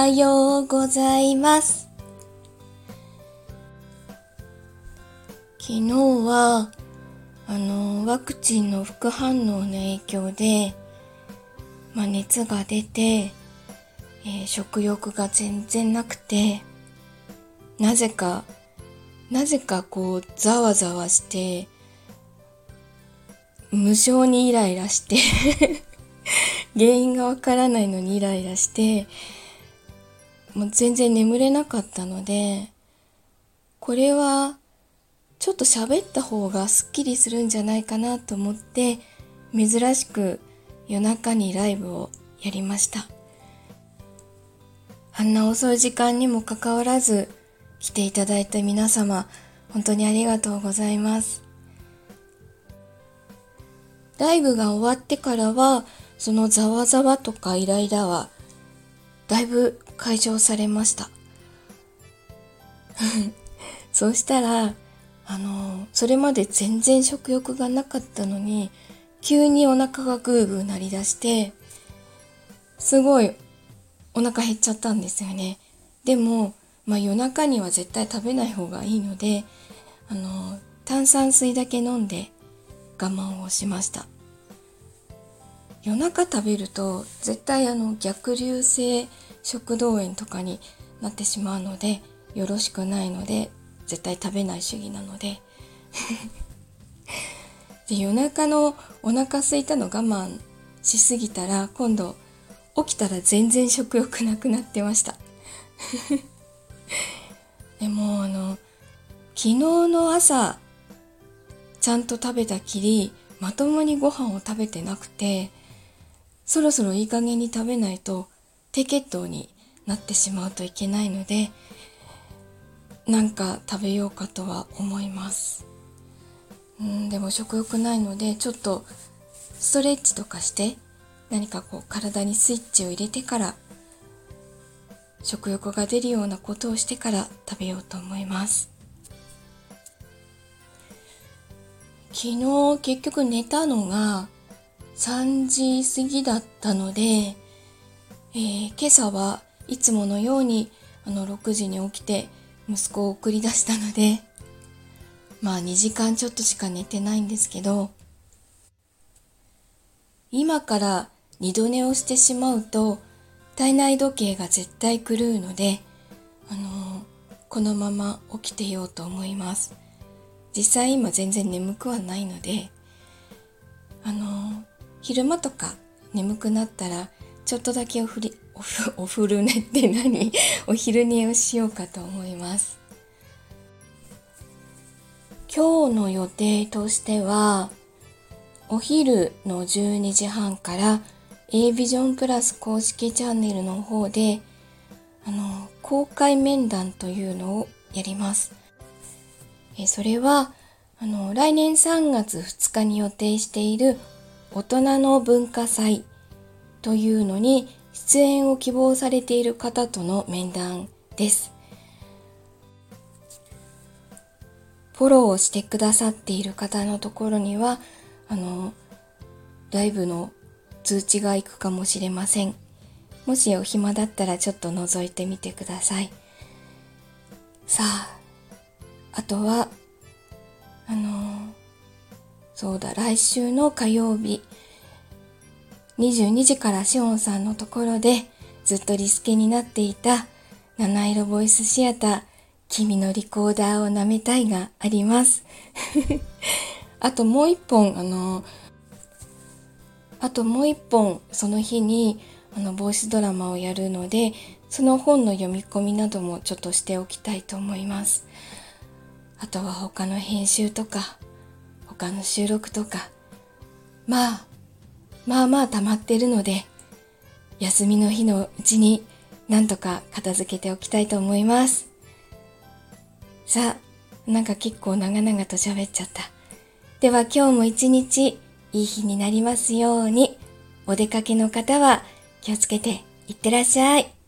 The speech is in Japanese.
はようございます。昨日は、あの、ワクチンの副反応の影響で、まあ、熱が出て、えー、食欲が全然なくて、なぜか、なぜかこう、ざわざわして、無性にイライラして 原因がわからないのにイライラして、もう全然眠れなかったので、これはちょっと喋った方がすっきりするんじゃないかなと思って、珍しく夜中にライブをやりました。あんな遅い時間にもかかわらず来ていただいた皆様、本当にありがとうございます。ライブが終わってからは、そのざわざわとかイライラは、だいぶ解消されました。そうしたら、あの、それまで全然食欲がなかったのに、急にお腹がグーグー鳴り出して、すごいお腹減っちゃったんですよね。でも、まあ夜中には絶対食べない方がいいので、あの、炭酸水だけ飲んで我慢をしました。夜中食べると絶対あの逆流性食道炎とかになってしまうのでよろしくないので絶対食べない主義なので。で夜中のお腹空いたの我慢しすぎたら今度起きたら全然食欲なくなってました。でもあの昨日の朝ちゃんと食べたきりまともにご飯を食べてなくてそろそろいい加減に食べないと低血糖になってしまうといけないのでなんか食べようかとは思います。うんでも食欲ないのでちょっとストレッチとかして何かこう体にスイッチを入れてから食欲が出るようなことをしてから食べようと思います。昨日結局寝たのが3時過ぎだったので、えー、今朝はいつものようにあの6時に起きて息子を送り出したので、まあ2時間ちょっとしか寝てないんですけど、今から二度寝をしてしまうと体内時計が絶対狂うので、あのー、このまま起きてようと思います。実際今全然眠くはないので、あのー、昼間とか眠くなったらちょっとだけおふりおふ おふる寝って何？お昼寝をしようかと思います。今日の予定としてはお昼の12時半から A ビジョンプラス公式チャンネルの方であの公開面談というのをやります。えそれはあの来年3月2日に予定している大人の文化祭というのに出演を希望されている方との面談です。フォローをしてくださっている方のところには、あの、ライブの通知が行くかもしれません。もしお暇だったらちょっと覗いてみてください。さあ、あとは、そうだ、来週の火曜日、22時からしおんさんのところでずっとリスケになっていた七色ボイスシアター、君のリコーダーを舐めたいがあります。あともう一本、あの、あともう一本、その日に、あの、ボイスドラマをやるので、その本の読み込みなどもちょっとしておきたいと思います。あとは他の編集とか、他の収録とか、まあ、まあまあ溜まってるので、休みの日のうちになんとか片付けておきたいと思います。さあ、なんか結構長々と喋っちゃった。では今日も一日いい日になりますように、お出かけの方は気をつけていってらっしゃい。